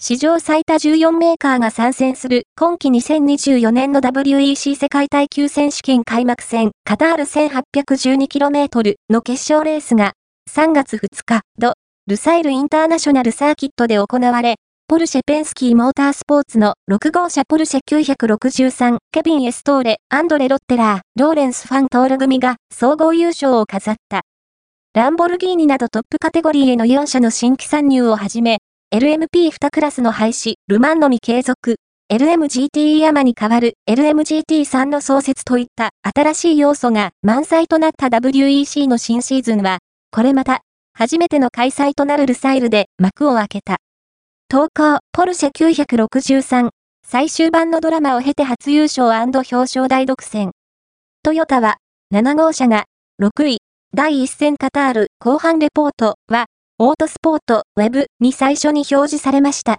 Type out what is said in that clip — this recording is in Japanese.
史上最多14メーカーが参戦する今季2024年の WEC 世界耐久選手権開幕戦カタール 1812km の決勝レースが3月2日、ド、ルサイルインターナショナルサーキットで行われ、ポルシェペンスキーモータースポーツの6号車ポルシェ963ケビン・エストーレ、アンドレ・ロッテラー、ローレンス・ファン・トール組が総合優勝を飾った。ランボルギーニなどトップカテゴリーへの4社の新規参入をはじめ、LMP2 クラスの廃止、ルマンのみ継続、LMGT 山に代わる LMGT3 の創設といった新しい要素が満載となった WEC の新シーズンは、これまた、初めての開催となるルサイルで幕を開けた。投稿、ポルシェ963、最終版のドラマを経て初優勝表彰大独占。トヨタは、7号車が、6位、第1戦カタール後半レポートは、オートスポートウェブに最初に表示されました。